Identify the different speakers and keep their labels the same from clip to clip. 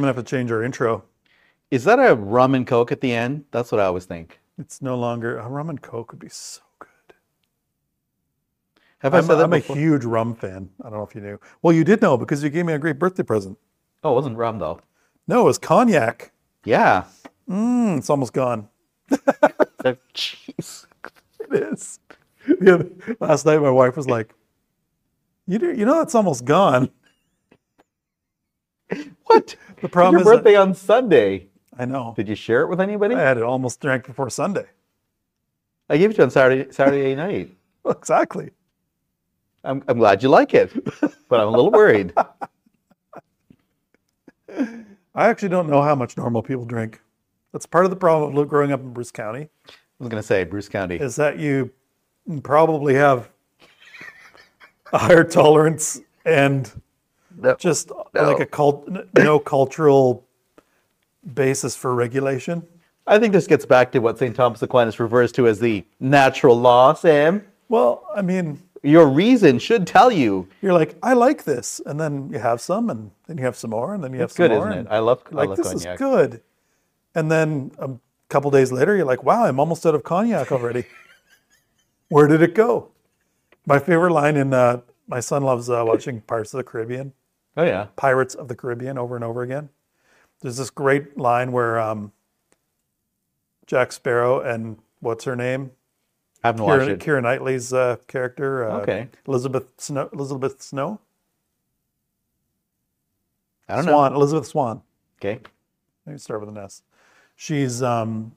Speaker 1: I'm gonna have to change our intro.
Speaker 2: Is that a rum and coke at the end? That's what I always think.
Speaker 1: It's no longer a rum and coke would be so good.
Speaker 2: Have I
Speaker 1: I'm,
Speaker 2: said that
Speaker 1: I'm a huge rum fan. I don't know if you knew. Well, you did know because you gave me a great birthday present.
Speaker 2: Oh, it wasn't rum though.
Speaker 1: No, it was cognac.
Speaker 2: Yeah.
Speaker 1: Mm, it's almost gone.
Speaker 2: Jeez.
Speaker 1: It is. The other, last night, my wife was like, "You do, you know that's almost gone."
Speaker 2: What?
Speaker 1: The problem
Speaker 2: Your
Speaker 1: is, that-
Speaker 2: birthday on Sunday.
Speaker 1: I know.
Speaker 2: Did you share it with anybody?
Speaker 1: I had it almost drank before Sunday.
Speaker 2: I gave it to you on Saturday Saturday night.
Speaker 1: Exactly.
Speaker 2: I'm, I'm glad you like it, but I'm a little worried.
Speaker 1: I actually don't know how much normal people drink. That's part of the problem of growing up in Bruce County
Speaker 2: I was gonna say Bruce County.
Speaker 1: is that you probably have a higher tolerance and
Speaker 2: No.
Speaker 1: just
Speaker 2: No.
Speaker 1: like a cult, no cultural basis for regulation.
Speaker 2: I think this gets back to what St. Thomas Aquinas refers to as the natural law, Sam.
Speaker 1: Well, I mean,
Speaker 2: Your reason should tell you.
Speaker 1: you're like, I like this, and then you have some, and then you have some more, and then you have some
Speaker 2: good,
Speaker 1: more.
Speaker 2: Good, isn't it? I love, I
Speaker 1: like
Speaker 2: love
Speaker 1: this
Speaker 2: cognac.
Speaker 1: is good, and then a couple days later, you're like, wow, I'm almost out of cognac already. Where did it go? My favorite line in uh, my son loves uh, watching Pirates of the Caribbean,
Speaker 2: Oh yeah.
Speaker 1: Pirates of the Caribbean, over and over again. There's this great line where um, Jack Sparrow and what's her name,
Speaker 2: I haven't watched it.
Speaker 1: Keira Knightley's uh, character, uh,
Speaker 2: Okay.
Speaker 1: Elizabeth Snow, Elizabeth Snow,
Speaker 2: I don't know.
Speaker 1: Elizabeth Swann.
Speaker 2: Okay.
Speaker 1: Maybe start with an S. She's um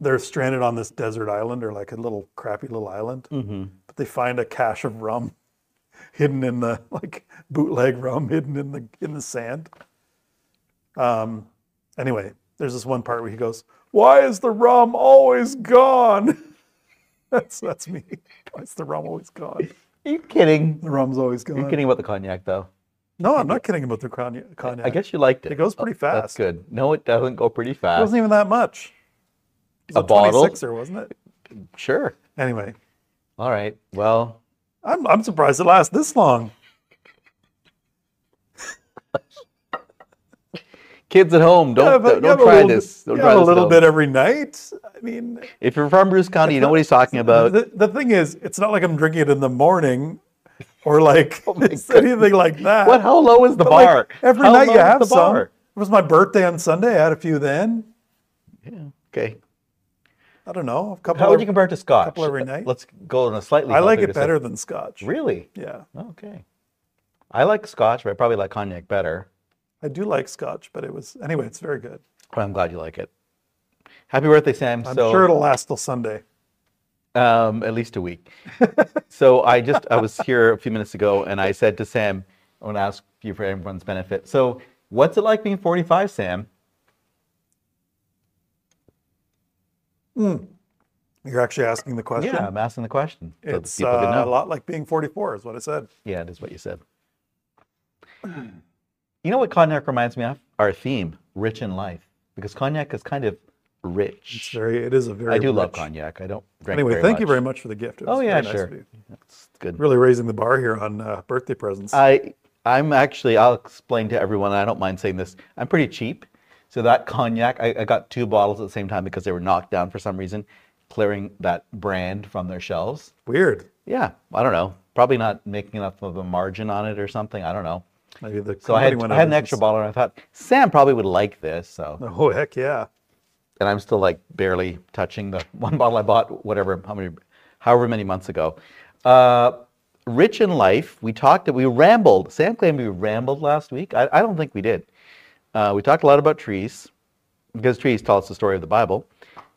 Speaker 1: they're stranded on this desert island or like a little crappy little island,
Speaker 2: Mm-hmm.
Speaker 1: but they find a cache of rum hidden in the like bootleg rum hidden in the in the sand. Um anyway, there's this one part where he goes, "Why is the rum always gone?" that's that's me. Why is the rum always gone?
Speaker 2: Are you kidding?
Speaker 1: The rum's always gone.
Speaker 2: Are You're kidding about the cognac, though.
Speaker 1: No, I'm not kidding about the cognac. cognac.
Speaker 2: I guess you liked it.
Speaker 1: It goes pretty
Speaker 2: Oh, That's good. No, it doesn't go pretty fast.
Speaker 1: It wasn't even that much. It was
Speaker 2: A bottle?
Speaker 1: 26er, wasn't it?
Speaker 2: Sure.
Speaker 1: Anyway,
Speaker 2: All right. Well,
Speaker 1: I'm I'm surprised it lasts this long.
Speaker 2: kids at home, don't
Speaker 1: Yeah, but
Speaker 2: don't
Speaker 1: a
Speaker 2: try
Speaker 1: little
Speaker 2: this. Don't
Speaker 1: you
Speaker 2: try
Speaker 1: a
Speaker 2: this
Speaker 1: little bit every night. I mean,
Speaker 2: If you're from Bruce County, you know what he's talking about.
Speaker 1: the, the thing is, it's not like I'm drinking it in the morning or like
Speaker 2: Oh
Speaker 1: anything like that.
Speaker 2: What? How low is the
Speaker 1: But, like,
Speaker 2: bar?
Speaker 1: every
Speaker 2: How
Speaker 1: night you have
Speaker 2: the
Speaker 1: some.
Speaker 2: bar?
Speaker 1: It was my birthday on Sunday. I had a few then.
Speaker 2: Yeah. Okay.
Speaker 1: I don't know, a couple.
Speaker 2: How would you compare it to Scotch?
Speaker 1: A couple every night?
Speaker 2: Let's go on a slightly.
Speaker 1: I like it
Speaker 2: side.
Speaker 1: better than Scotch.
Speaker 2: Really?
Speaker 1: Yeah,
Speaker 2: Okay. I like Scotch, but I probably like cognac better.
Speaker 1: I do like Scotch, but it was anyway. It's very good.
Speaker 2: I'm glad you like it. Happy birthday, Sam.
Speaker 1: I'm
Speaker 2: so,
Speaker 1: sure it'll last till Sunday.
Speaker 2: um, at least a week. so I just I was here a few minutes ago, and I said to Sam, I want to ask you for everyone's benefit. So, what's it like being 45, Sam?
Speaker 1: You're actually asking the question.
Speaker 2: Yeah, I'm asking the question. so
Speaker 1: It's
Speaker 2: people
Speaker 1: uh,
Speaker 2: know.
Speaker 1: a lot like being 44, is what I said.
Speaker 2: Yeah, it is what you said. You know what cognac reminds me of? Our theme, rich in life, because cognac is kind of
Speaker 1: It's
Speaker 2: rich.
Speaker 1: very. It is a very.
Speaker 2: I do love cognac. I don't drink
Speaker 1: Anyway, thank you very much for the gift.
Speaker 2: Oh yeah,
Speaker 1: nice
Speaker 2: sure.
Speaker 1: of.
Speaker 2: That's good.
Speaker 1: Really raising the bar here on uh, birthday presents.
Speaker 2: I I'm actually I'll explain to everyone. I don't mind saying this. I'm pretty cheap, so that cognac I, I got two bottles at the same time because they were knocked down for some reason, clearing that brand from their shelves.
Speaker 1: Weird.
Speaker 2: Yeah, I don't know. Probably not making enough of a margin on it or something. I don't know.
Speaker 1: Maybe the
Speaker 2: So I had, I had an extra bottle, and I thought Sam probably would like this. So
Speaker 1: Oh heck yeah!
Speaker 2: and I'm still like barely touching the one bottle I bought, whatever, how many, however many months ago. Uh, Rich in life, we talked, that we rambled. Sam claimed we rambled last week. I, I don't think we did. Uh, we talked a lot about trees because trees tell us the story of the Bible.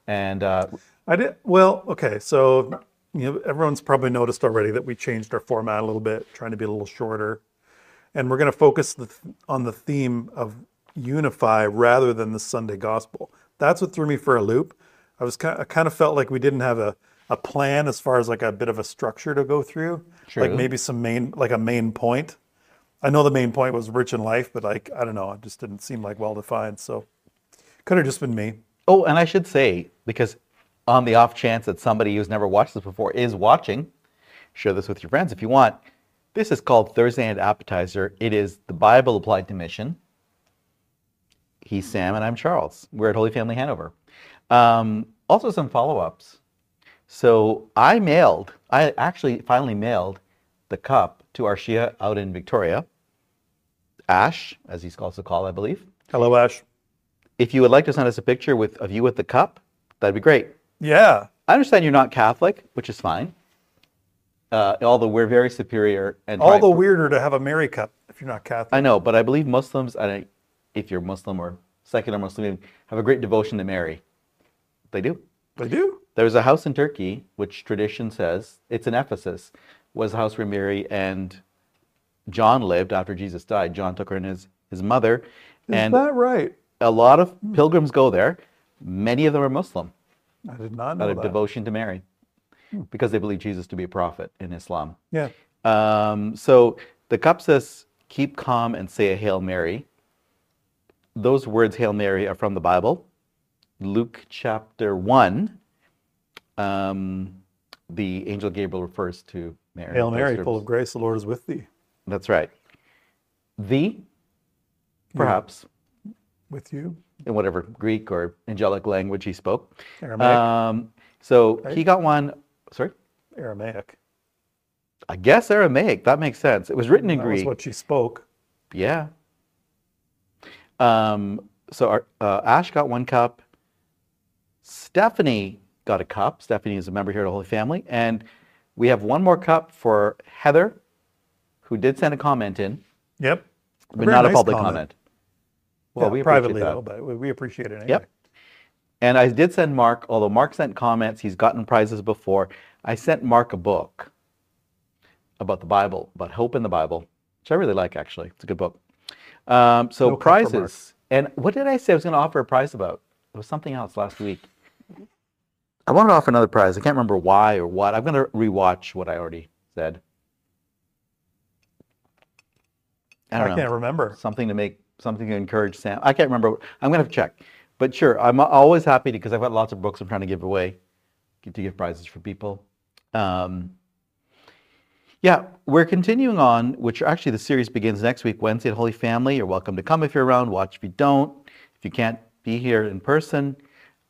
Speaker 2: And uh,
Speaker 1: I did well. Okay, so you know everyone's probably noticed already that we changed our format a little bit, trying to be a little shorter, and we're going to focus the, on the theme of unify rather than the Sunday gospel. That's what threw me for a loop. I was kind, of, I kind of felt like we didn't have a a plan as far as like a bit of a structure to go through, like maybe some main like a main point. I know the main point was rich in life, but like I don't know, it just didn't seem like well defined. So could have just been me.
Speaker 2: oh, and I should say, because on the off chance that somebody who's never watched this before is watching, share this with your friends if you want. This is called Thursday Night Appetizer. It is the Bible applied to mission. He's Sam and I'm Charles. We're at Holy Family Hanover. Um, also, some follow ups. So I mailed, I actually finally mailed the cup to Arshia out in Victoria. Ash, as he's also called, I believe.
Speaker 1: Hello, Ash.
Speaker 2: If you would like to send us a picture with of you with the cup, that'd be great.
Speaker 1: Yeah.
Speaker 2: I understand you're not Catholic, which is fine. Uh, although we're very superior and
Speaker 1: All the weirder to have a Mary cup if you're not Catholic.
Speaker 2: I know, but I believe Muslims, and I, if you're Muslim or secular Muslim, have a great devotion to Mary. They do.
Speaker 1: They do.
Speaker 2: There's a house in Turkey, which tradition says it's in Ephesus, was a house where Mary and John lived after Jesus died. John took her and his, his mother,
Speaker 1: Is
Speaker 2: and
Speaker 1: that right?
Speaker 2: a lot of pilgrims go there. Many of them are Muslim
Speaker 1: I did not know out
Speaker 2: of
Speaker 1: that.
Speaker 2: devotion to Mary because they believe Jesus to be a prophet in Islam.
Speaker 1: Yeah.
Speaker 2: Um, so the cup says, keep calm and say a Hail Mary. Those words, Hail Mary, are from the Bible. Luke chapter 1, um, the angel Gabriel refers to Mary.
Speaker 1: Hail Mary, full of grace, the Lord is with thee.
Speaker 2: That's right. The, perhaps,
Speaker 1: With you.
Speaker 2: in whatever Greek or angelic language he spoke.
Speaker 1: Aramaic.
Speaker 2: Um, so
Speaker 1: Right?
Speaker 2: he got one, sorry,
Speaker 1: Aramaic.
Speaker 2: I guess Aramaic. That makes sense. It was written in
Speaker 1: That
Speaker 2: Greek.
Speaker 1: what she spoke.
Speaker 2: Yeah. Um, so our, uh, Ash got one cup. Stephanie got a cup. Stephanie is a member here at the Holy Family. And we have one more cup for Heather, who did send a comment in,
Speaker 1: Yep.
Speaker 2: but not a public
Speaker 1: comment.
Speaker 2: comment. Well,
Speaker 1: Yeah,
Speaker 2: we
Speaker 1: privately
Speaker 2: that.
Speaker 1: though, but we- appreciate it anyway.
Speaker 2: Yep. And I did send Mark, although Mark sent comments, he's gotten prizes before. I sent Mark a book about the Bible, about hope in the Bible, which I really like actually. It's a good book. Um, so
Speaker 1: No cup for Mark.
Speaker 2: prizes. And what did I say I was going to offer a prize about? It was something else last week. I wanted to offer another prize. I can't remember why or what. I'm going to rewatch what I already said. I
Speaker 1: I,
Speaker 2: don't know
Speaker 1: can't remember.
Speaker 2: something to make something to encourage Sam. I can't remember. I'm gonna have to check. But sure, I'm always happy because I've got lots of books I'm trying to give away, to give prizes for people. Um, yeah, we're continuing on, which actually the series begins next week, Wednesday at Holy Family. You're welcome to come if you're around. Watch if you don't. If you can't be here in person,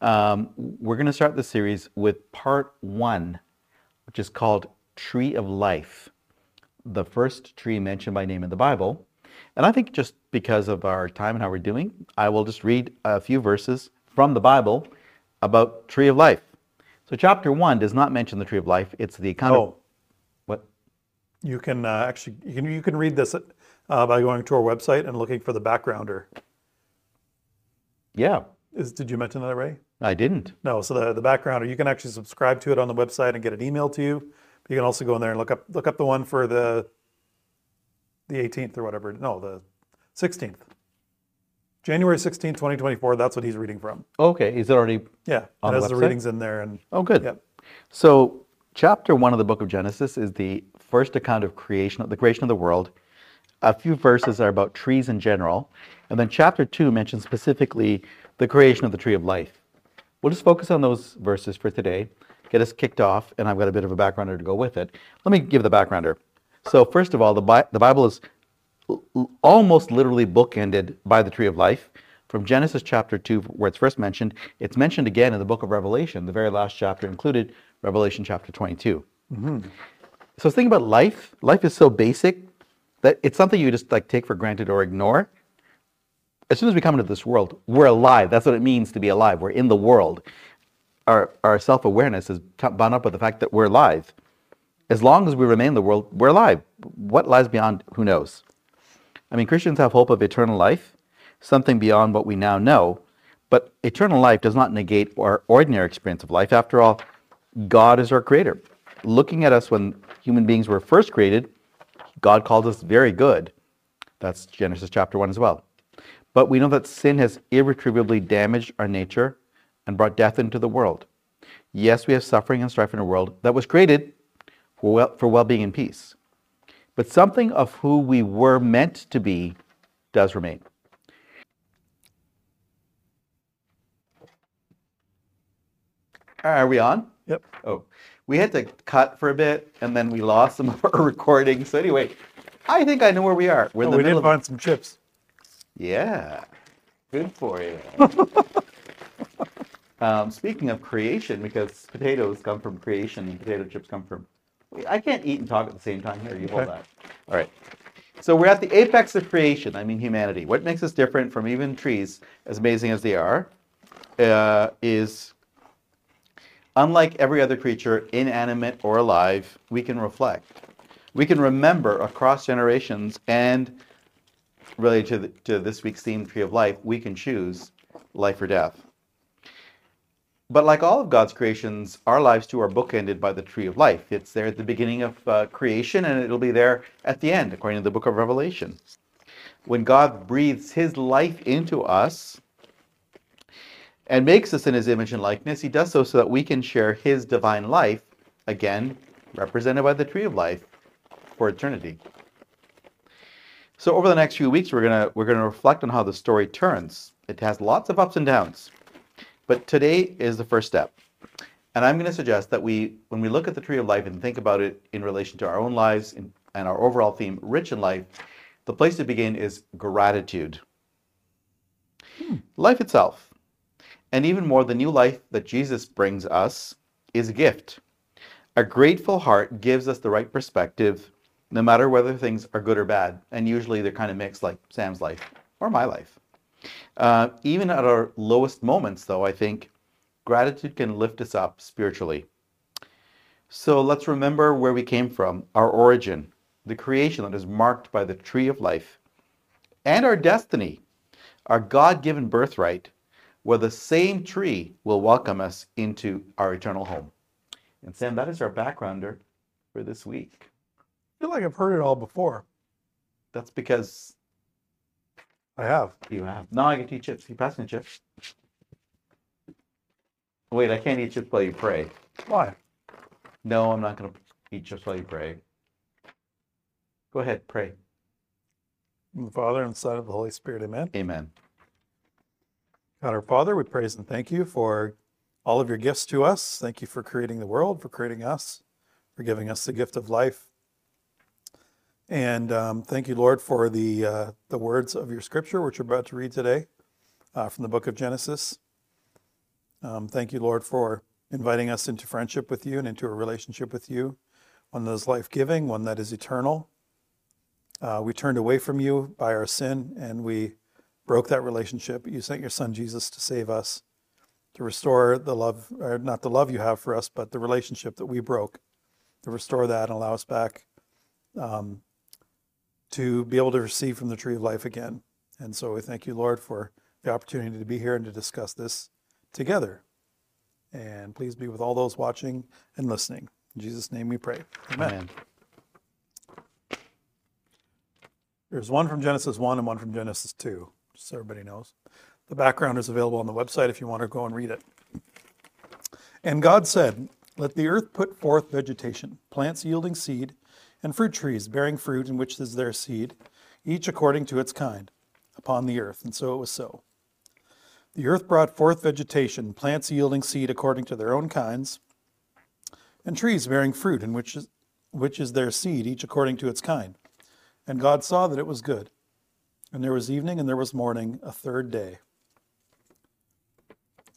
Speaker 2: um, we're going to start the series with part one, which is called Tree of Life the first tree mentioned by name in the Bible. And I think just because of our time and how we're doing, I will just read a few verses from the Bible about tree of life. So chapter one does not mention the tree of life. It's the of
Speaker 1: Oh,
Speaker 2: what?
Speaker 1: you can uh, actually you can you can read this uh, by going to our website and looking for the backgrounder.
Speaker 2: Yeah,
Speaker 1: Is did you mention that, Ray?
Speaker 2: I didn't.
Speaker 1: No. So the the backgrounder you can actually subscribe to it on the website and get it emailed to you. But You can also go in there and look up look up the one for the the 18th or whatever. No, the 16th. January 16th, 2024. That's what he's reading from.
Speaker 2: Okay, is it already?
Speaker 1: Yeah,
Speaker 2: On
Speaker 1: it
Speaker 2: the
Speaker 1: has the
Speaker 2: website?
Speaker 1: readings in there and
Speaker 2: Oh, good.
Speaker 1: Yep.
Speaker 2: So chapter one of the book of Genesis is the first account of creation, the creation of the world. A few verses are about trees in general, and then chapter two mentions specifically the creation of the tree of life. We'll just focus on those verses for today, get us kicked off, and I've got a bit of a backgrounder to go with it. Let me give the backgrounder. So first of all, the, Bi- the Bible is l- almost literally bookended by the tree of life. From Genesis chapter 2, where it's first mentioned, it's mentioned again in the book of Revelation. The very last chapter included Revelation chapter 22. Mm-hmm. So think about life. Life is so basic that it's something you just like take for granted or ignore. As soon as we come into this world, we're alive. That's what it means to be alive. We're in the world. Our, our self awareness is bound up with the fact that we're alive. As long as we remain in the world, we're alive. What lies beyond, who knows? I mean, Christians have hope of eternal life, something beyond what we now know. But eternal life does not negate our ordinary experience of life. After all, God is our creator. Looking at us when human beings were first created, God called us very good. That's Genesis chapter 1 as well. But we know that sin has irretrievably damaged our nature and brought death into the world. Yes, we have suffering and strife in a world that was created for well, well-being and peace. But something of who we were meant to be does remain. Are we on?
Speaker 1: Yep.
Speaker 2: Oh, we had to cut for a bit, and then we lost some of our recording. So anyway, I think I know where we are. We're in
Speaker 1: Oh,
Speaker 2: the
Speaker 1: we
Speaker 2: middle
Speaker 1: did
Speaker 2: of-
Speaker 1: find some chips.
Speaker 2: Yeah, good for you. um, speaking of creation, because potatoes come from creation and potato chips come from. I can't eat and talk at the same time. Here, you hold that. All right. So we're at the apex of creation. I mean, humanity. What makes us different from even trees, as amazing as they are, uh, is unlike every other creature, inanimate or alive, we can reflect. We can remember across generations and related to, the, to this week's theme, Tree of Life, we can choose life or death. But like all of God's creations, our lives too are bookended by the Tree of Life. It's there at the beginning of uh, creation and it'll be there at the end, according to the book of Revelation. When God breathes his life into us and makes us in his image and likeness, he does so so that we can share his divine life, again, represented by the Tree of Life, for eternity. So over the next few weeks, we're gonna we're gonna reflect on how the story turns. It has lots of ups and downs, but today is the first step. And I'm going to suggest that we, when we look at the tree of life and think about it in relation to our own lives and, and our overall theme, rich in life, the place to begin is gratitude. Hmm. Life itself, and even more, the new life that Jesus brings us, is a gift. A grateful heart gives us the right perspective no matter whether things are good or bad. And usually they're kind of mixed, like Sam's life or my life. Uh, even at our lowest moments, though, I think gratitude can lift us up spiritually. So let's remember where we came from, our origin, the creation that is marked by the tree of life, and our destiny, our God given birthright, where the same tree will welcome us into our eternal home. And Sam, that is our backgrounder for this week.
Speaker 1: I feel like I've heard it all before.
Speaker 2: That's because
Speaker 1: I have.
Speaker 2: you have. No, I get to eat chips. You pass me chips. Wait, I can't eat chips while you pray.
Speaker 1: Why?
Speaker 2: No, I'm not going to eat chips while you pray. Go ahead, pray.
Speaker 1: In the Father and Son of the Holy Spirit. Amen.
Speaker 2: Amen.
Speaker 1: God our Father, we praise and thank you for all of your gifts to us. Thank you for creating the world, for creating us, for giving us the gift of life. And um, thank you, Lord, for the uh, the words of your Scripture, which we're about to read today uh, from the book of Genesis. Um, thank you, Lord, for inviting us into friendship with you and into a relationship with you, one that is life giving, one that is eternal. Uh, we turned away from you by our sin, and we broke that relationship. You sent your son Jesus to save us, to restore the love, or not the love you have for us, but the relationship that we broke, to restore that and allow us back um, to be able to receive from the tree of life again. And so we thank you, Lord, for the opportunity to be here and to discuss this together. And please be with all those watching and listening. In Jesus' name we pray. Amen.
Speaker 2: Amen.
Speaker 1: There's one from Genesis 1 and one from Genesis 2, just so everybody knows. The background is available on the website if you want to go and read it. And God said, Let the earth put forth vegetation, plants yielding seed, and fruit trees bearing fruit in which is their seed, each according to its kind, upon the earth. And so it was so. The earth brought forth vegetation, plants yielding seed according to their own kinds, and trees bearing fruit in which is, which is their seed, each according to its kind. And God saw that it was good. And there was evening and there was morning, a third day.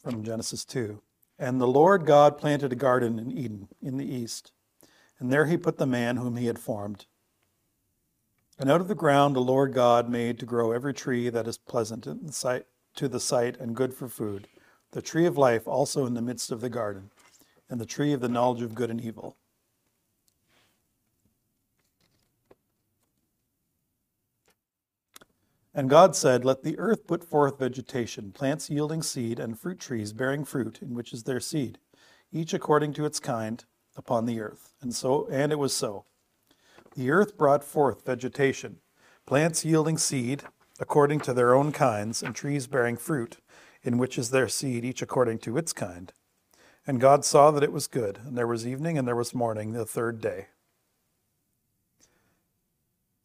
Speaker 1: From Genesis 2. And the Lord God planted a garden in Eden in the east, and there he put the man whom he had formed. And out of the ground the Lord God made to grow every tree that is pleasant sight, to the sight and good for food, the tree of life also in the midst of the garden, and the tree of the knowledge of good and evil. And God said, Let the earth put forth vegetation, plants yielding seed, and fruit trees bearing fruit, in which is their seed, each according to its kind, upon the earth. And so and it was so. The earth brought forth vegetation, plants yielding seed, according to their own kinds, and trees bearing fruit, in which is their seed, each according to its kind. And God saw that it was good, and there was evening and there was morning, the third day.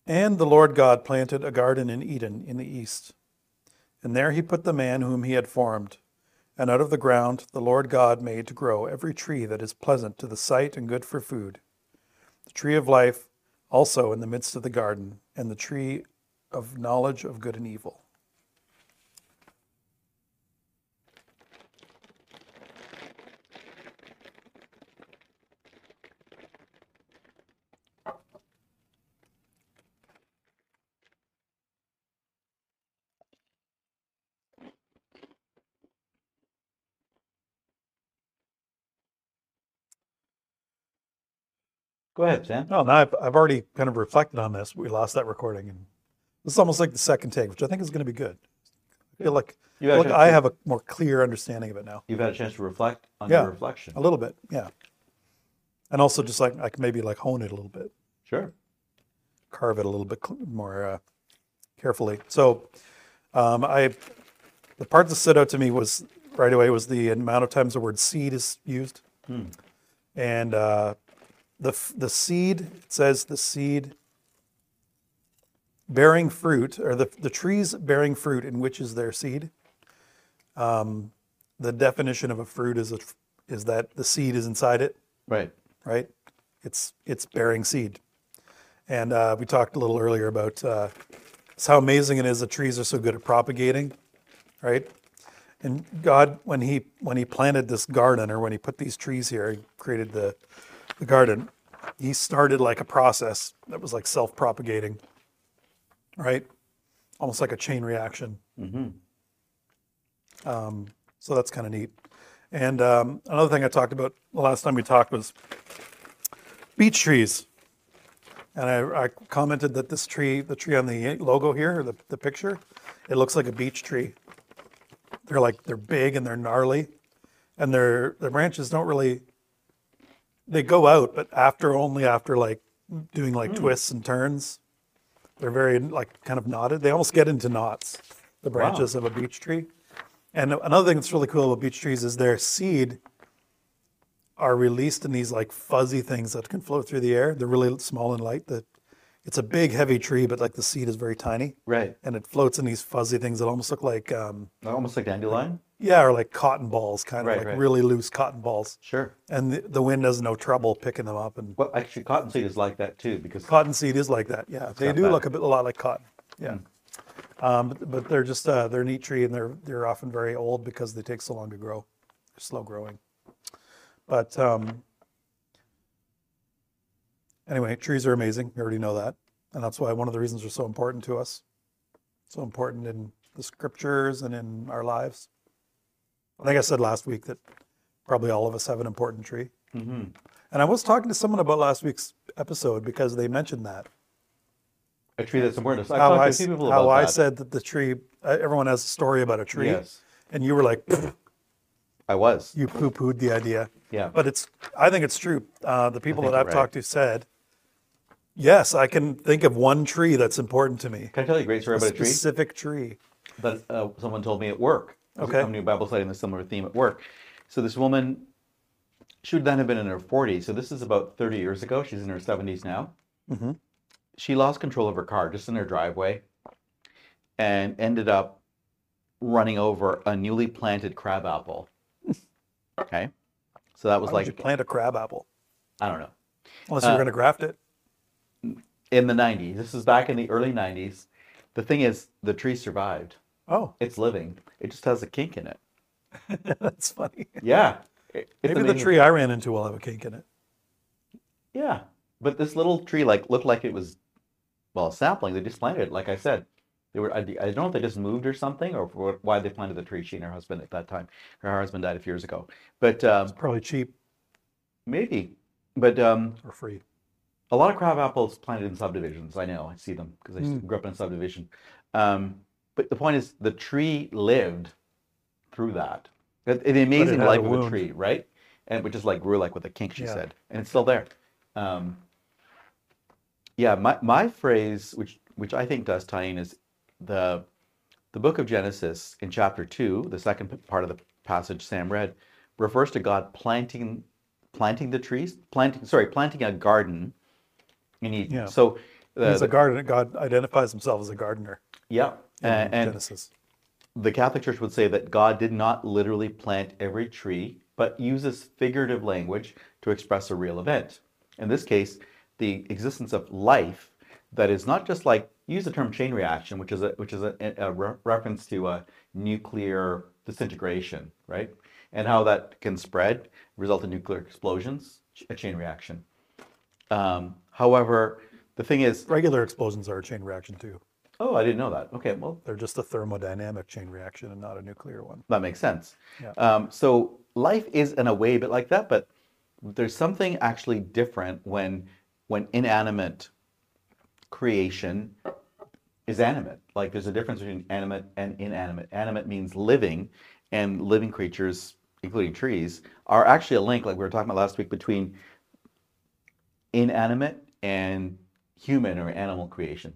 Speaker 1: And the Lord God planted a garden in Eden in the east. And there he put the man whom he had formed. And out of the ground the Lord God made to grow every tree that is pleasant to the sight and good for food, the tree of life also in the midst of the garden, and the tree of knowledge of good and evil.
Speaker 2: Go ahead, Sam.
Speaker 1: Oh, now I've, I've already kind of reflected on this. We lost that recording, and this is almost like the second take, which I think is going to be good. I feel like,
Speaker 2: You had a
Speaker 1: look, I have a more clear understanding of it now.
Speaker 2: You've had a chance to reflect on
Speaker 1: Yeah.
Speaker 2: your reflection.
Speaker 1: A little bit, yeah. And also just like I can maybe like hone it a little bit,
Speaker 2: Sure.
Speaker 1: carve it a little bit more uh, carefully. So um, I, the part that stood out to me was right away was the amount of times the word seed is used, and uh, the the seed it says the seed bearing fruit or the the trees bearing fruit in which is their seed. Um, the definition of a fruit is a, is that the seed is inside it
Speaker 2: Right.
Speaker 1: right? It's it's bearing seed, and uh, we talked a little earlier about uh, how amazing it is that trees are so good at propagating, right? And God, when he when he planted this garden, or when he put these trees here, he created the the garden. He started like a process that was like self-propagating, right? Almost like a chain reaction. Um, so that's kind of neat. And um, another thing I talked about the last time we talked was beech trees. And I, I commented that this tree, the tree on the logo here, the, the picture, it looks like a beech tree. They're like they're big and they're gnarly, and their their branches don't really. They go out, but after only after like doing like twists and turns. They're very like kind of knotted. They almost get into knots. The branches of a beech tree. And another thing that's really cool about beech trees is their seed are released in these like fuzzy things that can float through the air. They're really small and light. That it's a big, heavy tree, but like the seed is very tiny,
Speaker 2: Right.
Speaker 1: and it floats in these fuzzy things that almost look like um,
Speaker 2: Almost like dandelion.
Speaker 1: Yeah, or like cotton balls, kind of
Speaker 2: Right,
Speaker 1: like
Speaker 2: right.
Speaker 1: really loose cotton balls.
Speaker 2: Sure.
Speaker 1: And the, the wind has no trouble picking them up. And
Speaker 2: Well, actually, cottonseed is like that too because
Speaker 1: cottonseed is like that. Yeah, they
Speaker 2: got
Speaker 1: do
Speaker 2: that.
Speaker 1: look a bit a lot like cotton. Yeah. Um, but, but they're just uh, they're a neat tree, and they're they're often very old because they take so long to grow. They're slow growing. But um, anyway, trees are amazing. You already know that, and that's why one of the reasons they're so important to us. So important in the scriptures and in our lives. I think I said last week that probably all of us have an important tree.
Speaker 2: Mhm.
Speaker 1: And I was talking to someone about last week's episode because they mentioned that.
Speaker 2: a tree that's important. I've
Speaker 1: how I,
Speaker 2: to a
Speaker 1: s-
Speaker 2: few
Speaker 1: how I
Speaker 2: that.
Speaker 1: said that the tree, uh, everyone has a story about a tree.
Speaker 2: Yes.
Speaker 1: And you were like,
Speaker 2: I was.
Speaker 1: you poo pooed the idea.
Speaker 2: Yeah.
Speaker 1: But it's, I think it's true. Uh, the people that I've
Speaker 2: right.
Speaker 1: talked to said, yes, I can think of one tree that's important to me.
Speaker 2: Can I tell you a great story
Speaker 1: A
Speaker 2: about a tree?
Speaker 1: specific tree.
Speaker 2: that uh, someone told me at work.
Speaker 1: Okay.
Speaker 2: A company Bible study on a similar theme at work. So this woman, she would then have been in her 40s. So this is about 30 years ago. She's in her 70s now.
Speaker 1: Mm-hmm.
Speaker 2: She lost control of her car just in her driveway and ended up running over a newly planted crabapple. Okay. So that was
Speaker 1: Why would you plant a crab apple?
Speaker 2: I don't know.
Speaker 1: Unless you're
Speaker 2: Uh,
Speaker 1: going to graft it.
Speaker 2: In the 90s. This is back in the early 90s. The thing is, the tree survived.
Speaker 1: Oh,
Speaker 2: It's living. It just has a kink in it.
Speaker 1: that's funny.
Speaker 2: Yeah. It- it's
Speaker 1: Maybe the tree I ran into will have a kink in it.
Speaker 2: Yeah, but this little tree like looked like it was, well, a sapling. They just planted it, like I said. They were. I, I don't know if they just moved or something, or for why they planted the tree. She and her husband at that time. Her husband died a few years ago, but um,
Speaker 1: Probably cheap
Speaker 2: maybe. But um,
Speaker 1: or free.
Speaker 2: a lot of crab apples planted in subdivisions. I know. I see them because I to- grew up in a subdivision. Um, but the point is, the tree lived through that. The, the amazing
Speaker 1: had a
Speaker 2: life of a tree, right? And it just like grew like with a kink, she
Speaker 1: Yeah.
Speaker 2: said, and it's still there. Um, yeah, my my phrase, which which I think does tie in, is the the book of Genesis in chapter two, the second part of the passage Sam read, refers to God planting planting the trees, planting sorry, planting a garden in Eden.
Speaker 1: Yeah.
Speaker 2: So the,
Speaker 1: He's a gardener. God identifies himself as a gardener
Speaker 2: yeah, and, and
Speaker 1: Genesis.
Speaker 2: the Catholic Church would say that God did not literally plant every tree, but uses figurative language to express a real event. In this case, the existence of life that is not just like use the term chain reaction, which is a which is a, a re- reference to a nuclear disintegration, right? And how that can spread, result in nuclear explosions, a chain reaction. Um, however, the thing is,
Speaker 1: Regular explosions are a chain reaction too.
Speaker 2: Oh, I didn't know that. Okay, well,
Speaker 1: They're just a thermodynamic chain reaction and not a nuclear one.
Speaker 2: That makes sense.
Speaker 1: Yeah.
Speaker 2: Um, so life is in a way a bit like that, but there's something actually different when when inanimate creation is animate. Like there's a difference between animate and inanimate. Animate means living, and living creatures, including trees, are actually a link, like we were talking about last week, between inanimate and human or animal creation.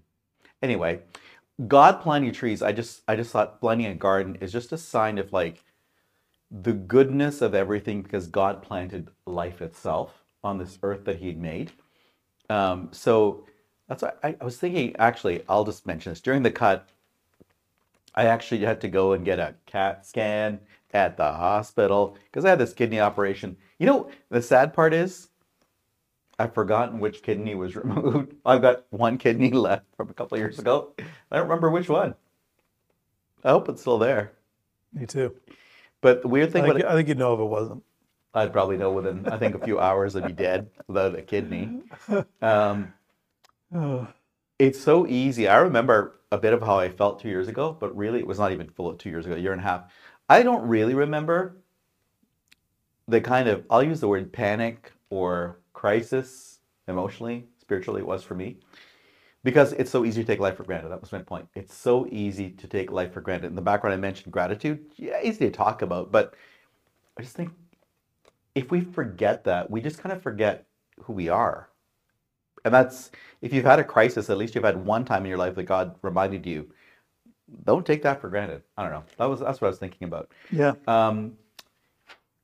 Speaker 2: Anyway, God planting trees, I just I just thought planting a garden is just a sign of like the goodness of everything because God planted life itself on this earth that He'd made. Um, so that's why I, I was thinking. Actually, I'll just mention this during the cut. I actually had to go and get a CAT scan at the hospital because I had this kidney operation. You know, the sad part is I've forgotten which kidney was removed. I've got one kidney left from a couple of years ago. I don't remember which one. I hope it's still there.
Speaker 1: Me too.
Speaker 2: But the weird
Speaker 1: I
Speaker 2: thing
Speaker 1: think,
Speaker 2: about it,
Speaker 1: I think you'd know if it wasn't.
Speaker 2: I'd probably know within I think a few hours I'd be dead without a kidney. Um, it's so easy. I remember a bit of how I felt two years ago, but really it was not even full of two years ago, a year and a half. I don't really remember the kind of I'll use the word panic or crisis emotionally, spiritually it was for me. Because it's so easy to take life for granted. That was my point. It's so easy to take life for granted. In the background, I mentioned gratitude. Yeah, easy to talk about, but I just think if we forget that, we just kind of forget who we are. And that's if you've had a crisis, at least you've had one time in your life that God reminded you. Don't take that for granted. I don't know. That was that's what I was thinking about.
Speaker 1: Yeah.
Speaker 2: Um,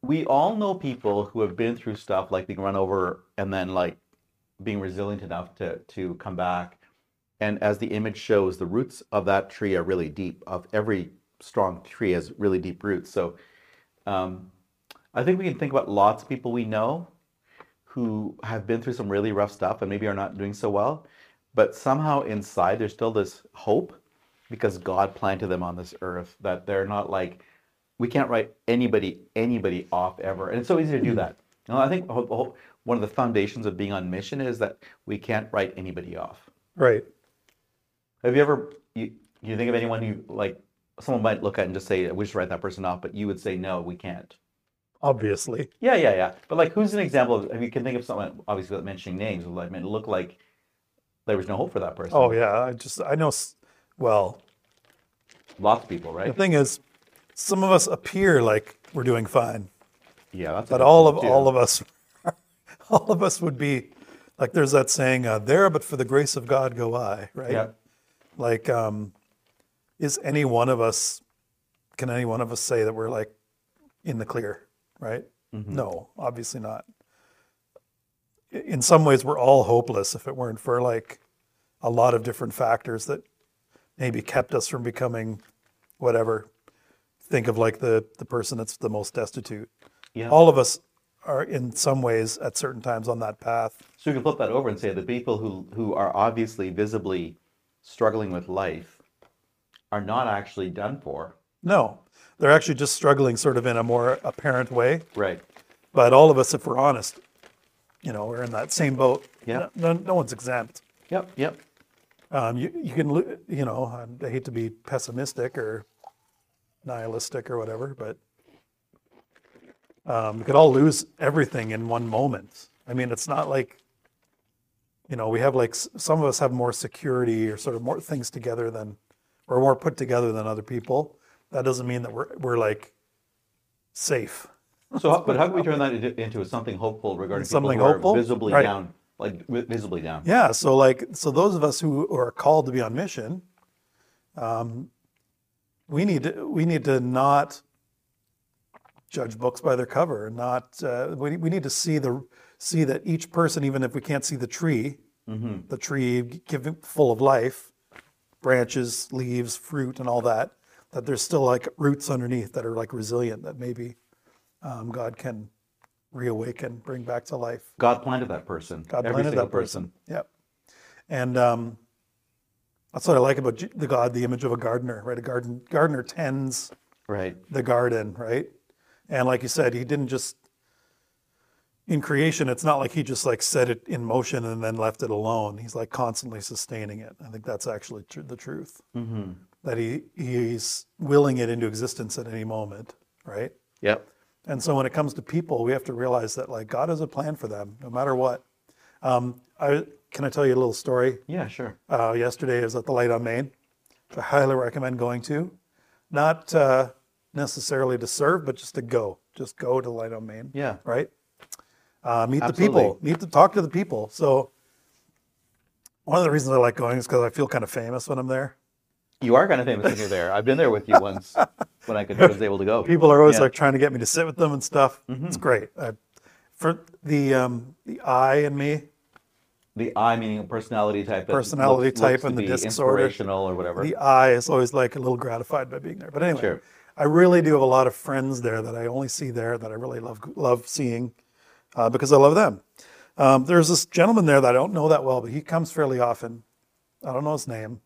Speaker 2: we all know people who have been through stuff like being run over and then like being resilient enough to to come back. And as the image shows, the roots of that tree are really deep. Of every strong tree has really deep roots. So um, I think we can think about lots of people we know who have been through some really rough stuff and maybe are not doing so well, but somehow inside there's still this hope because God planted them on this earth that they're not like we can't write anybody anybody off ever, and it's so easy to do mm-hmm. that. You know, I think one of the foundations of being on mission is that we can't write anybody off.
Speaker 1: Right.
Speaker 2: Have you ever you you think of anyone who like someone might look at and just say we should write that person off, but you would say no, we can't.
Speaker 1: Obviously.
Speaker 2: Yeah, yeah, yeah. But like, who's an example of? If you can think of someone, obviously without mentioning names, would like it look like there was no hope for that person.
Speaker 1: Oh yeah. I just I know. Well,
Speaker 2: lots of people, right?
Speaker 1: the thing is, some of us appear like we're doing fine,
Speaker 2: Yeah,
Speaker 1: but all of all of us, all of us would be like. There's that saying, uh, "There, but for the grace of God, go I." Right.
Speaker 2: Yeah,
Speaker 1: Like, um, is any one of us? Can any one of us say that we're like in the clear? Right.
Speaker 2: Mm-hmm.
Speaker 1: No, obviously not. In some ways, we're all hopeless if it weren't for like a lot of different factors that maybe kept us from becoming whatever. Think of like the the person that's the most destitute.
Speaker 2: yeah.
Speaker 1: All of us are in some ways at certain times on that path.
Speaker 2: So you can flip that over and say the people who who are obviously visibly struggling with life are not actually done for.
Speaker 1: No, they're actually just struggling sort of in a more apparent way.
Speaker 2: Right.
Speaker 1: But all of us, if we're honest, you know, we're in that same boat.
Speaker 2: Yeah.
Speaker 1: No, no, one's exempt.
Speaker 2: Yep. Yep.
Speaker 1: Um, you, you can, you know, I hate to be pessimistic or nihilistic or whatever, but um, we could all lose everything in one moment. I mean, it's not like, you know, we have like some of us have more security or sort of more things together than, or more put together than other people. That doesn't mean that we're we're like safe.
Speaker 2: So, but how can we turn that into, into something hopeful regarding
Speaker 1: Something
Speaker 2: people who
Speaker 1: hopeful?
Speaker 2: are visibly
Speaker 1: Right.
Speaker 2: down, like visibly down?
Speaker 1: Yeah. So like, so those of us who are called to be on mission, um, we need to, we need to not judge books by their cover and not, uh, we, we need to see the, see that each person, even if we can't see the tree,
Speaker 2: Mm-hmm.
Speaker 1: the tree give, full of life, branches, leaves, fruit and all that, that there's still like roots underneath that are like resilient that maybe um, God can reawaken, bring back to life.
Speaker 2: God planted that person.
Speaker 1: God
Speaker 2: every
Speaker 1: planted that person. Yep. And um, that's what I like about the God, the image of a gardener, right? A garden gardener tends
Speaker 2: Right.
Speaker 1: the garden, right? And like you said, he didn't just in creation. It's not like he just like set it in motion and then left it alone. He's like constantly sustaining it. I think that's actually tr- the truth.
Speaker 2: Mm-hmm.
Speaker 1: That he he's willing it into existence at any moment, right?
Speaker 2: Yep.
Speaker 1: And so when it comes to people, we have to realize that like God has a plan for them, no matter what. Um, I can I tell you a little story?
Speaker 2: Yeah, sure.
Speaker 1: Uh, yesterday I was at the Light on Main, which I highly recommend going to. Not uh, necessarily to serve, but just to go. Just go to Light on Main.
Speaker 2: Yeah.
Speaker 1: Right. Uh, meet
Speaker 2: Absolutely.
Speaker 1: the people. Meet to talk to the people. So one of the reasons I like going is because I feel kind of famous when I'm there.
Speaker 2: You are kind of famous when you're there. I've been there with you once when I could was able to go.
Speaker 1: People are always
Speaker 2: Yeah. Mm-hmm.
Speaker 1: like trying to get me to sit with them and stuff. It's great. I, for the um, the I in me,
Speaker 2: The I meaning a personality type.
Speaker 1: Personality
Speaker 2: looks-
Speaker 1: type
Speaker 2: looks
Speaker 1: and the disorder.
Speaker 2: inspirational or whatever.
Speaker 1: the I is always like a little gratified by being there. But anyway,
Speaker 2: Sure.
Speaker 1: I really do have a lot of friends there that I only see there that I really love love seeing uh, because I love them. Um, there's this gentleman there that I don't know that well, but he comes fairly often. I don't know his name.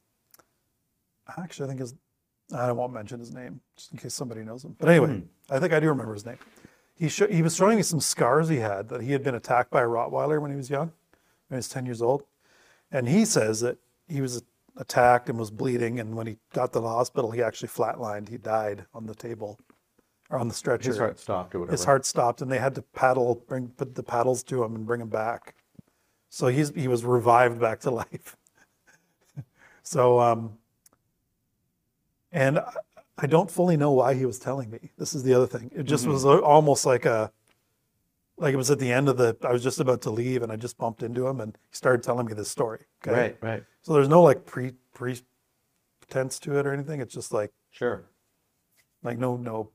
Speaker 1: Actually, I think his I won't mention his name just in case somebody knows him. But anyway, I think I do remember his name. He sho- he was showing me some scars he had that he had been attacked by a Rottweiler when he was young, when he was 10 years old. And he says that he was attacked and was bleeding. And when he got to the hospital, he actually flatlined. He died on the table or on the stretcher.
Speaker 2: His heart stopped or whatever.
Speaker 1: His heart stopped, and they had to paddle, bring put the paddles to him and bring him back. So he's he was revived back to life. so um, and I- don't fully know why he was telling me. This is the other thing. It just was
Speaker 2: Mm-hmm.
Speaker 1: almost like a like it was at the end of the. I was just about to leave, and I just bumped into him, and he started telling me this story. Okay,
Speaker 2: Right, right.
Speaker 1: so there's no like pre pre pretense to it or anything. It's just like
Speaker 2: Sure.
Speaker 1: like no no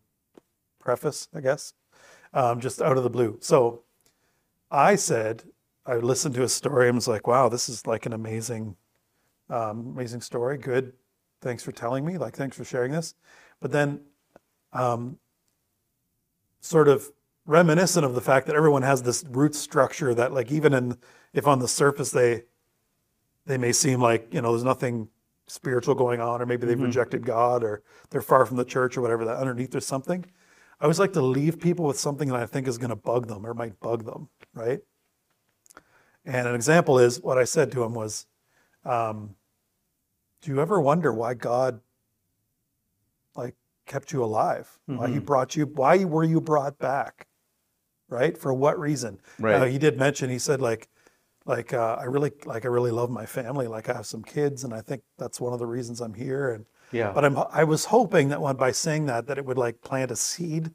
Speaker 1: preface, I guess, um, just out of the blue. So I said I listened to his story and was like, wow, this is like an amazing, um, amazing story. Good, thanks for telling me. Like, thanks for sharing this. But then, um, sort of reminiscent of the fact that everyone has this root structure that, like, even in if on the surface they they may seem like you know there's nothing spiritual going on or maybe they've rejected god or they're far from the church or whatever that underneath there's something. I always like to leave people with something that i think is going to bug them or might bug them right? And an example is what i said to him was um, do you ever wonder why god like kept you alive? Why he brought you why were you brought back right for what reason
Speaker 2: Right.
Speaker 1: Uh, he did mention he said like like uh, I really like I really love my family. Like I have some kids, and I think that's one of the reasons I'm here. And
Speaker 2: Yeah.
Speaker 1: but I'm I was hoping that one by saying that that it would like plant a seed.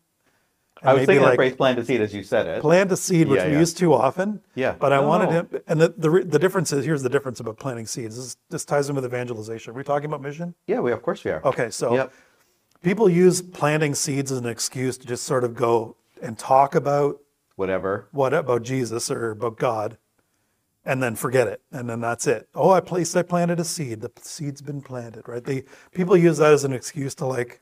Speaker 2: I was thinking that
Speaker 1: like
Speaker 2: phrase "plan to see it" as you said it.
Speaker 1: plant a seed, which
Speaker 2: Yeah,
Speaker 1: we use too often.
Speaker 2: Yeah.
Speaker 1: But I wanted him, and the, the the difference is here's the difference about planting seeds. This, this ties in with evangelization. Are we talking about mission?
Speaker 2: Yeah, we of course we are.
Speaker 1: Okay, so
Speaker 2: Yep.
Speaker 1: people use planting seeds as an excuse to just sort of go and talk about
Speaker 2: Whatever.
Speaker 1: what about Jesus or about God, and then forget it, and then that's it. Oh, I placed, I planted a seed. The seed's been planted, right? They people use that as an excuse to like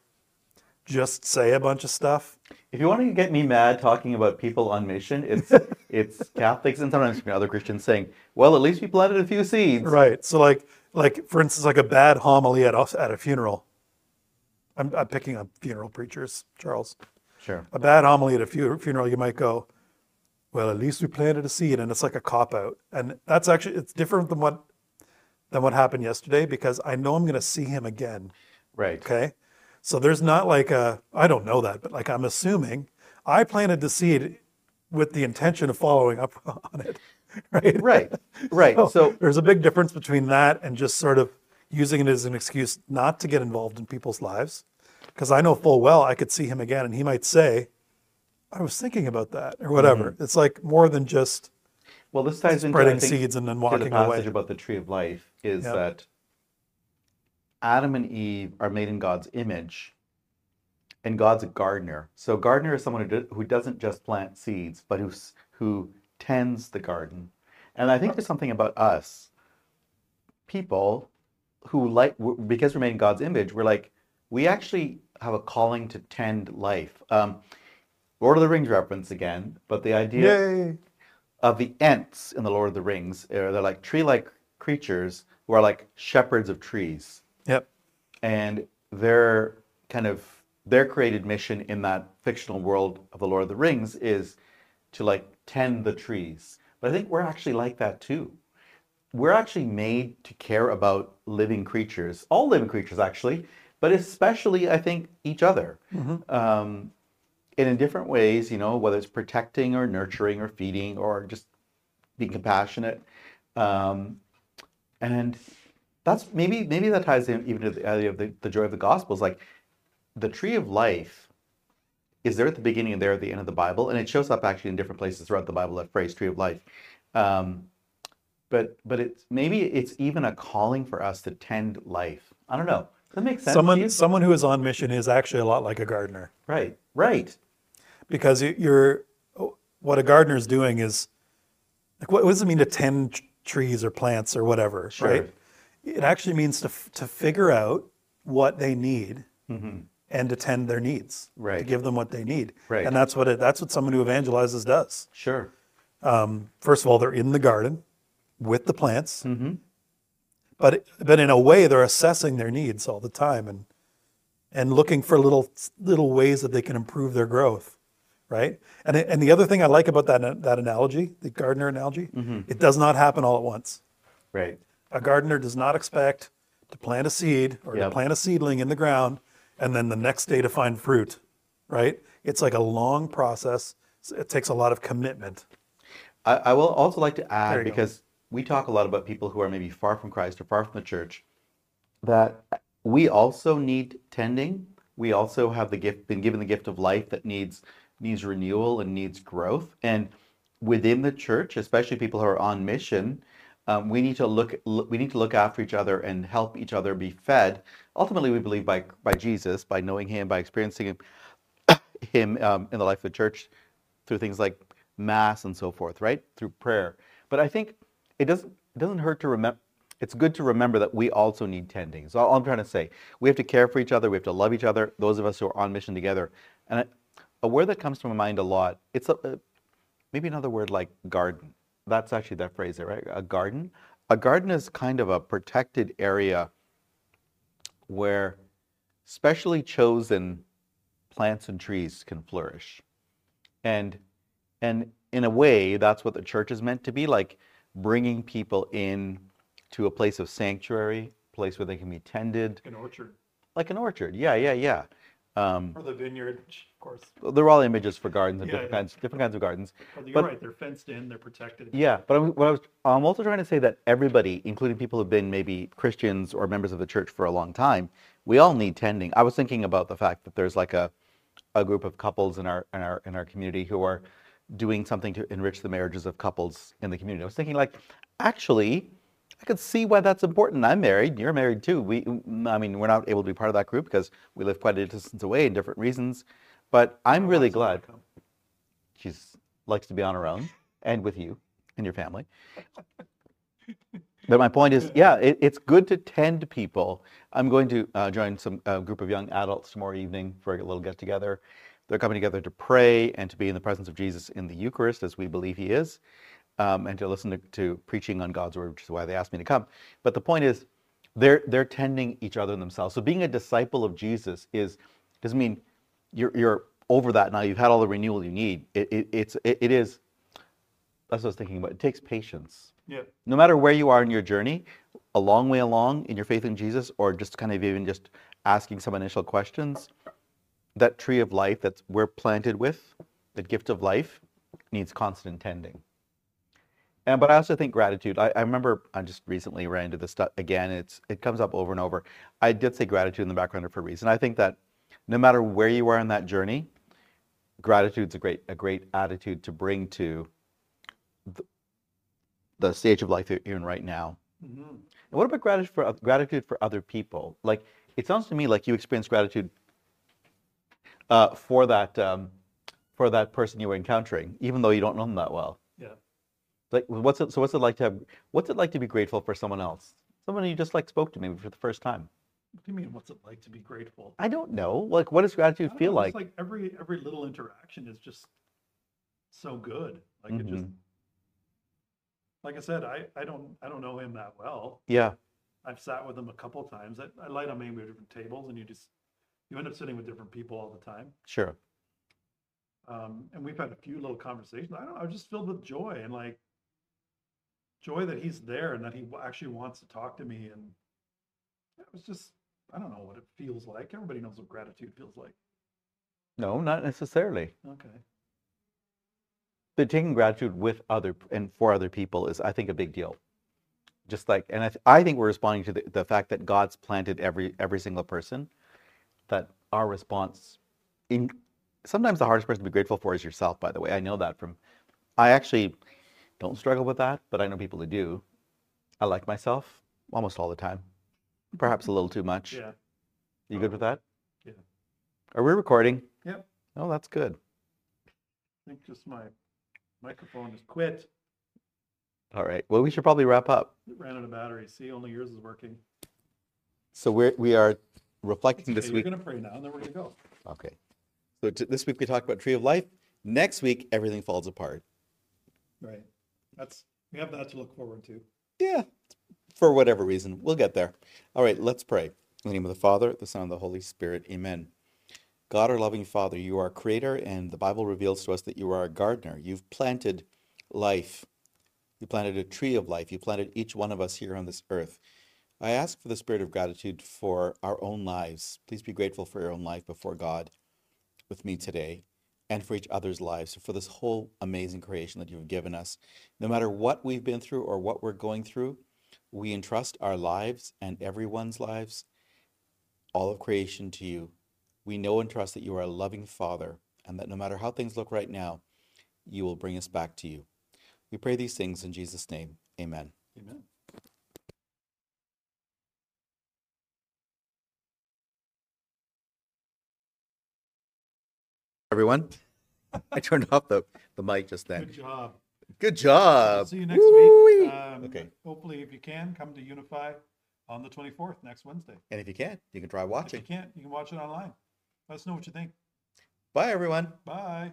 Speaker 1: just say a bunch of stuff.
Speaker 2: If you want to get me mad talking about people on mission, it's it's Catholics and sometimes other Christians saying, "Well, at least we planted a few seeds."
Speaker 1: Right. So like like for instance, like a bad homily at a, at a funeral. I'm, I'm picking on funeral preachers, Charles.
Speaker 2: Sure.
Speaker 1: a bad homily at a fu- funeral, you might go, "Well, at least we planted a seed," and it's like a cop out, and that's actually it's different than what than what happened yesterday because I know I'm going to see him again.
Speaker 2: Right.
Speaker 1: Okay, so there's not like a I don't know that, but like I'm assuming I planted the seed with the intention of following up on it, right?
Speaker 2: Right. Right.
Speaker 1: So,
Speaker 2: So
Speaker 1: there's a big difference between that and just sort of using it as an excuse not to get involved in people's lives. Because I know full well I could see him again and he might say, I was thinking about that or whatever.
Speaker 2: Mm-hmm.
Speaker 1: It's like more than just
Speaker 2: well, this ties into
Speaker 1: spreading
Speaker 2: I think,
Speaker 1: seeds and then
Speaker 2: to the passage
Speaker 1: away.
Speaker 2: about the tree of life is
Speaker 1: Yep.
Speaker 2: that Adam and Eve are made in God's image, and God's a gardener. So, gardener is someone who, do, who doesn't just plant seeds, but who's, who tends the garden. And I think there's something about us, people, who like because we're made in God's image. We're like, we actually have a calling to tend life. Um, Lord of the Rings reference again, but the idea
Speaker 1: Yay!
Speaker 2: of the Ents in the Lord of the Rings, uh, they're like tree-like creatures who are like shepherds of trees,
Speaker 1: Yep.
Speaker 2: and their kind of their created mission in that fictional world of the Lord of the Rings is to like tend the trees. But I think we're actually like that too. We're actually made to care about living creatures, all living creatures actually, but especially I think each other. Um, and in different ways, you know, whether it's protecting or nurturing or feeding or just being compassionate. Um, and that's maybe maybe that ties in even to the idea of the, the joy of the gospel is like the tree of life is there at the beginning and there at the end of the Bible, and it shows up actually in different places throughout the Bible. That phrase, "tree of life," um, but but it's maybe it's even a calling for us to tend life. I don't know. Does that make sense?
Speaker 1: Someone someone who is on mission is actually a lot like a gardener
Speaker 2: Right, right.
Speaker 1: Because you- you're what a gardener is doing is like what, what does it mean to tend trees or plants or whatever,
Speaker 2: Sure.
Speaker 1: right? It actually means to f- to figure out what they need and to tend their needs, right? to
Speaker 2: Mm-hmm.
Speaker 1: Give them what they need,
Speaker 2: Right.
Speaker 1: and that's what it, that's what someone who evangelizes does.
Speaker 2: Sure.
Speaker 1: First of all, they're in the garden with the plants,
Speaker 2: Mm-hmm.
Speaker 1: but but in a way, they're assessing their needs all the time and and looking for little little ways that they can improve their growth, right? And and the other thing I like about that that analogy, the gardener analogy,
Speaker 2: Mm-hmm.
Speaker 1: it does not happen all at once.
Speaker 2: Right.
Speaker 1: A gardener does not expect to plant a seed or to plant a seedling in the ground and then the next day to find fruit, right? It's like a long process. It takes a lot of commitment.
Speaker 2: I, I will also like to add
Speaker 1: you go.
Speaker 2: because we talk a lot about people who are maybe far from Christ or far from the church, that we also need tending. We also have the gift, been given the gift of life that needs needs renewal and needs growth. And within the church, especially people who are on mission, um, we need to look we need to look after each other and help each other be fed. Ultimately, we believe by by Jesus, by knowing Him, by experiencing Him, him um, in the life of the church through things like mass and so forth, right? Through prayer. But I think it doesn't it doesn't hurt to remember. It's good to remember that we also need tending. So all I'm trying to say, we have to care for each other. We have to love each other. Those of us who are on mission together. And a word that comes to my mind a lot. It's a, a maybe another word like garden. That's actually that phrase there, right? A garden. A garden is kind of a protected area where specially chosen plants and trees can flourish. And and in a way that's what the church is meant to be like bringing people in to a place of sanctuary, place where they can be tended,
Speaker 1: An orchard
Speaker 2: like an orchard. Yeah, yeah, yeah. Um,
Speaker 1: or the vineyard, of course.
Speaker 2: they're all images for gardens and
Speaker 1: Yeah,
Speaker 2: different
Speaker 1: yeah.
Speaker 2: kinds different kinds of gardens.
Speaker 1: You're
Speaker 2: But-
Speaker 1: right. They're fenced in. They're protected.
Speaker 2: Yeah, but I'm, what I was, I'm also trying to say that everybody, including people who've been maybe Christians or members of the church for a long time, we all need tending. I was thinking about the fact that there's like a, a group of couples in our in our in our community who are doing something to enrich the marriages of couples in the community. I was thinking like, actually, I could see why that's important. I'm married. You're married too. We, I mean, we're not able to be part of that group because we live quite a distance away in different reasons. But I'm really glad she likes to be on her own and with you and your family. But my point is, yeah, it, it's good to tend people. I'm going to uh, join some uh, group of young adults tomorrow evening for a little get together. They're coming together to pray and to be in the presence of Jesus in the Eucharist, as we believe He is, um, and to listen to, to preaching on God's word, which is why they asked me to come. But the point is, they're they're tending each other and themselves. So being a disciple of Jesus is doesn't mean you're you're over that now. You've had all the renewal you need. It, it it's it, it is. That's what I was thinking about. It takes patience
Speaker 1: Yeah.
Speaker 2: no matter where you are in your journey, a long way along in your faith in Jesus, or just kind of even just asking some initial questions, that tree of life that we're planted with, the gift of life, needs constant tending. And but I also think gratitude. I, I remember I just recently ran into this stuff again. It's it comes up over and over. I did say gratitude in the background for a reason. I think that no matter where you are in that journey, gratitude's a great a great attitude to bring to the stage of life that you're in right now.
Speaker 1: Mm-hmm.
Speaker 2: And what about gratitude for gratitude for other people? Like it sounds to me like you experience gratitude uh, for that um, for that person you were encountering, even though you don't know them that well. Like what's it? So what's it like to have? What's it like to be grateful for someone else? Someone you just like spoke to maybe for the first time.
Speaker 1: What do you mean? What's it like to be grateful?
Speaker 2: I don't know. Like, what does gratitude feel
Speaker 1: know,
Speaker 2: like?
Speaker 1: It's like every every little interaction is just so good. Like it just
Speaker 2: Mhm.
Speaker 1: like I said, I, I don't I don't know him that well.
Speaker 2: Yeah.
Speaker 1: I've sat with him a couple times. I, I light on maybe different tables and you just you end up sitting with different people all the time.
Speaker 2: Sure.
Speaker 1: Um, and we've had a few little conversations. I don't know, I was just filled with joy and like joy that he's there and that he actually wants to talk to me. And it was just, I don't know what it feels like. Everybody knows what gratitude feels like.
Speaker 2: No, not necessarily.
Speaker 1: Okay.
Speaker 2: But taking gratitude with other and for other people is, I think, a big deal. Just like, and I, th- I think we're responding to the, the fact that God's planted every every single person. That our response, in sometimes the hardest person to be grateful for is yourself. By the way, I know that from. I actually don't struggle with that, but I know people who do. I like myself almost all the time, mm-hmm. perhaps a little too much.
Speaker 1: Yeah.
Speaker 2: You good with that?
Speaker 1: Yeah.
Speaker 2: Are we recording?
Speaker 1: Yep.
Speaker 2: Oh, that's good.
Speaker 1: I think just my microphone just quit.
Speaker 2: All right. Well, we should probably wrap up.
Speaker 1: It ran out of battery. See, only yours is working.
Speaker 2: So we're we are reflecting this week.
Speaker 1: We're gonna pray now, and then we're gonna go.
Speaker 2: Okay. So t- this week we talked about Tree of Life. Next week everything falls apart.
Speaker 1: Right. That's we have that to look forward to.
Speaker 2: Yeah. For whatever reason, we'll get there. All right. Let's pray. In the name of the Father, the Son, and the Holy Spirit. Amen. God, our loving Father, you are creator, and the Bible reveals to us that you are a gardener. You've planted life. You planted a tree of life. You planted each one of us here on this earth. I ask for the spirit of gratitude for our own lives. Please be grateful for your own life before God with me today and for each other's lives, for this whole amazing creation that you've given us. No matter what we've been through or what we're going through, we entrust our lives and everyone's lives, all of creation to you. We know and trust that you are a loving Father and that no matter how things look right now, you will bring us back to you. We pray these things in Jesus' name. Amen.
Speaker 1: Amen.
Speaker 2: Everyone, I turned off the, the mic just then.
Speaker 1: Good job.
Speaker 2: Good job.
Speaker 1: See you next
Speaker 2: Woo-wee.
Speaker 1: week. Um,
Speaker 2: Okay.
Speaker 1: Hopefully, if you can, come to Unify on the 24th next Wednesday.
Speaker 2: And if you can't, you can try watching.
Speaker 1: If you can't, you can watch it online. Let us know what you think.
Speaker 2: Bye, everyone.
Speaker 1: Bye.